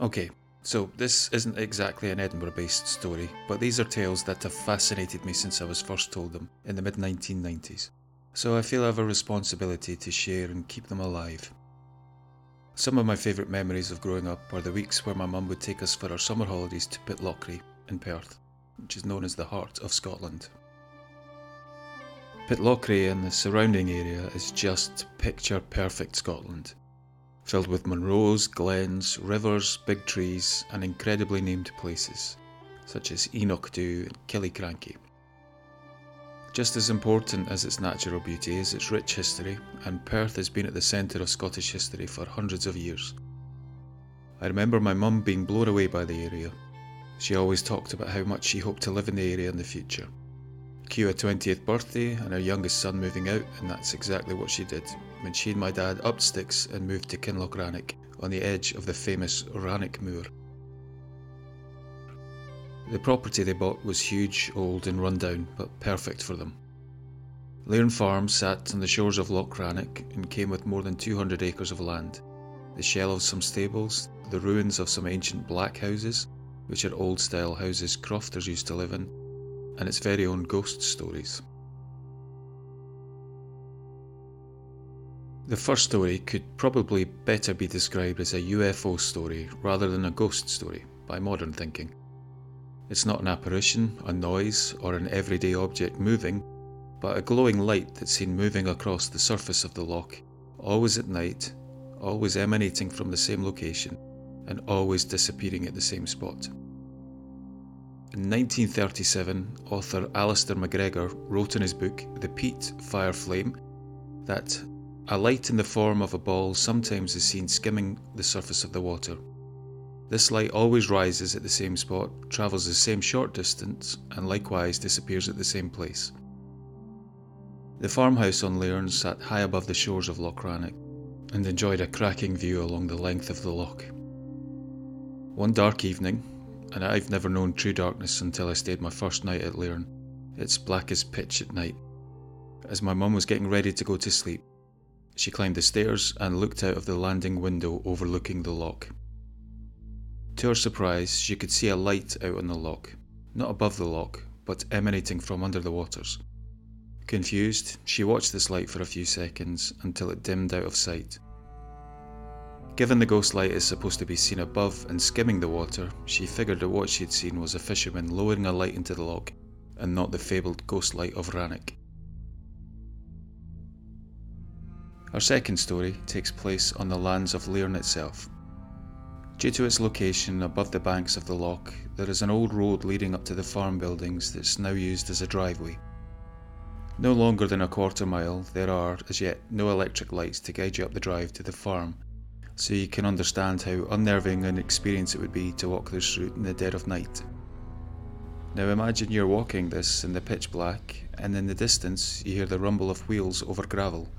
Okay, so this isn't exactly an Edinburgh based story, but these are tales that have fascinated me since I was first told them in the mid 1990s. So I feel I have a responsibility to share and keep them alive. Some of my favourite memories of growing up are the weeks where my mum would take us for our summer holidays to Pitlochry in Perth, which is known as the heart of Scotland. Pitlochry and the surrounding area is just picture perfect Scotland filled with Munros, glens, rivers, big trees, and incredibly named places, such as Enochdhu and Killiecrankie. Just as important as its natural beauty is its rich history, and Perth has been at the centre of Scottish history for hundreds of years. I remember my mum being blown away by the area. She always talked about how much she hoped to live in the area in the future. Cue a 20th birthday and her youngest son moving out, and that's exactly what she did when she and my dad upped sticks and moved to Kinloch Rannoch on the edge of the famous Rannoch Moor. The property they bought was huge, old, and run down, but perfect for them. Liarn Farm sat on the shores of Loch Rannoch and came with more than 200 acres of land, the shell of some stables, the ruins of some ancient black houses, which are old style houses crofters used to live in, and its very own ghost stories. The first story could probably better be described as a UFO story rather than a ghost story by modern thinking. It's not an apparition, a noise, or an everyday object moving, but a glowing light that's seen moving across the surface of the loch, always at night, always emanating from the same location, and always disappearing at the same spot. In 1937, author Alasdair MacGregor wrote in his book The Peat Fire Flame that a light in the form of a ball sometimes is seen skimming the surface of the water. This light always rises at the same spot, travels the same short distance, and likewise disappears at the same place. The farmhouse on Liarn sat high above the shores of Loch Rannoch and enjoyed a cracking view along the length of the loch. One dark evening, and I've never known true darkness until I stayed my first night at Liarn, it's black as pitch at night. As my mum was getting ready to go to sleep, she climbed the stairs and looked out of the landing window overlooking the loch. To her surprise, she could see a light out on the loch, not above the loch, but emanating from under the waters. Confused, she watched this light for a few seconds until it dimmed out of sight. Given the ghost light is supposed to be seen above and skimming the water, she figured that what she had seen was a fisherman lowering a light into the loch and not the fabled ghost light of Rannoch. Our second story takes place on the lands of Liarn itself. Due to its location above the banks of the loch, there is an old road leading up to the farm buildings that's now used as a driveway. No longer than a quarter mile, there are, as yet, no electric lights to guide you up the drive to the farm, so you can understand how unnerving an experience it would be to walk this route in the dead of night. Now imagine you're walking this in the pitch black, and in the distance you hear the rumble of wheels over gravel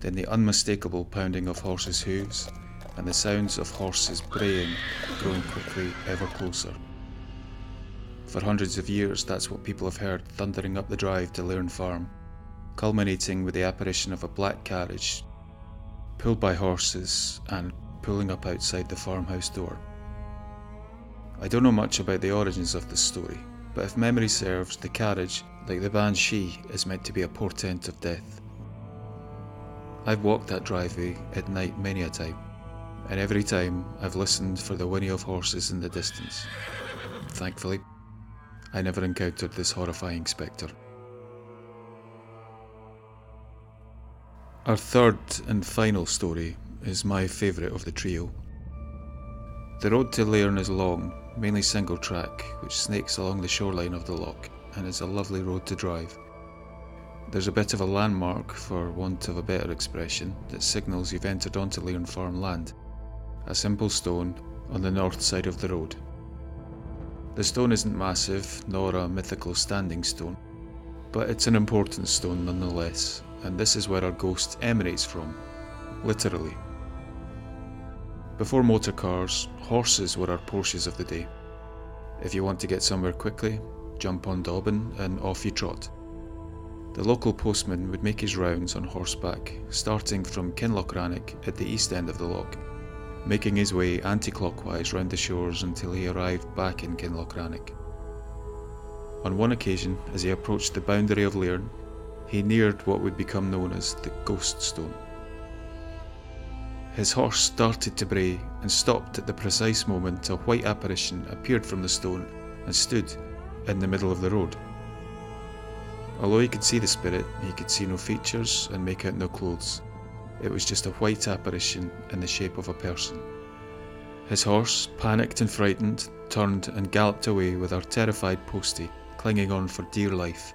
then the unmistakable pounding of horses' hooves, and the sounds of horses braying growing quickly ever closer. For hundreds of years, that's what people have heard thundering up the drive to Liarn Farm, culminating with the apparition of a black carriage pulled by horses and pulling up outside the farmhouse door. I don't know much about the origins of this story, but if memory serves, the carriage, like the banshee, is meant to be a portent of death. I've walked that driveway at night many a time, and every time I've listened for the whinny of horses in the distance. Thankfully, I never encountered this horrifying spectre. Our third and final story is my favourite of the trio. The road to Liarn is long, mainly single track, which snakes along the shoreline of the loch and is a lovely road to drive. There's a bit of a landmark, for want of a better expression, that signals you've entered onto Liarn Farm land. A simple stone on the north side of the road. The stone isn't massive, nor a mythical standing stone, but it's an important stone nonetheless, and this is where our ghost emanates from, literally. Before motor cars, horses were our Porsches of the day. If you want to get somewhere quickly, jump on Dobbin and off you trot. The local postman would make his rounds on horseback, starting from Kinloch Rannoch at the east end of the loch, making his way anti clockwise round the shores until he arrived back in Kinloch Rannoch. On one occasion, as he approached the boundary of Liarn, he neared what would become known as the Ghost Stone. His horse started to bray and stopped at the precise moment a white apparition appeared from the stone and stood in the middle of the road. Although he could see the spirit, he could see no features and make out no clothes. It was just a white apparition in the shape of a person. His horse, panicked and frightened, turned and galloped away with our terrified postie clinging on for dear life.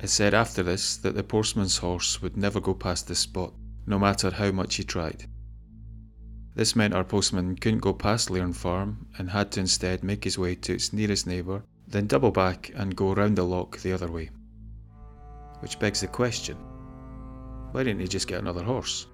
It said after this that the postman's horse would never go past this spot, no matter how much he tried. This meant our postman couldn't go past Liarn Farm and had to instead make his way to its nearest neighbour, then double back and go round the loch the other way. Which begs the question why didn't he just get another horse?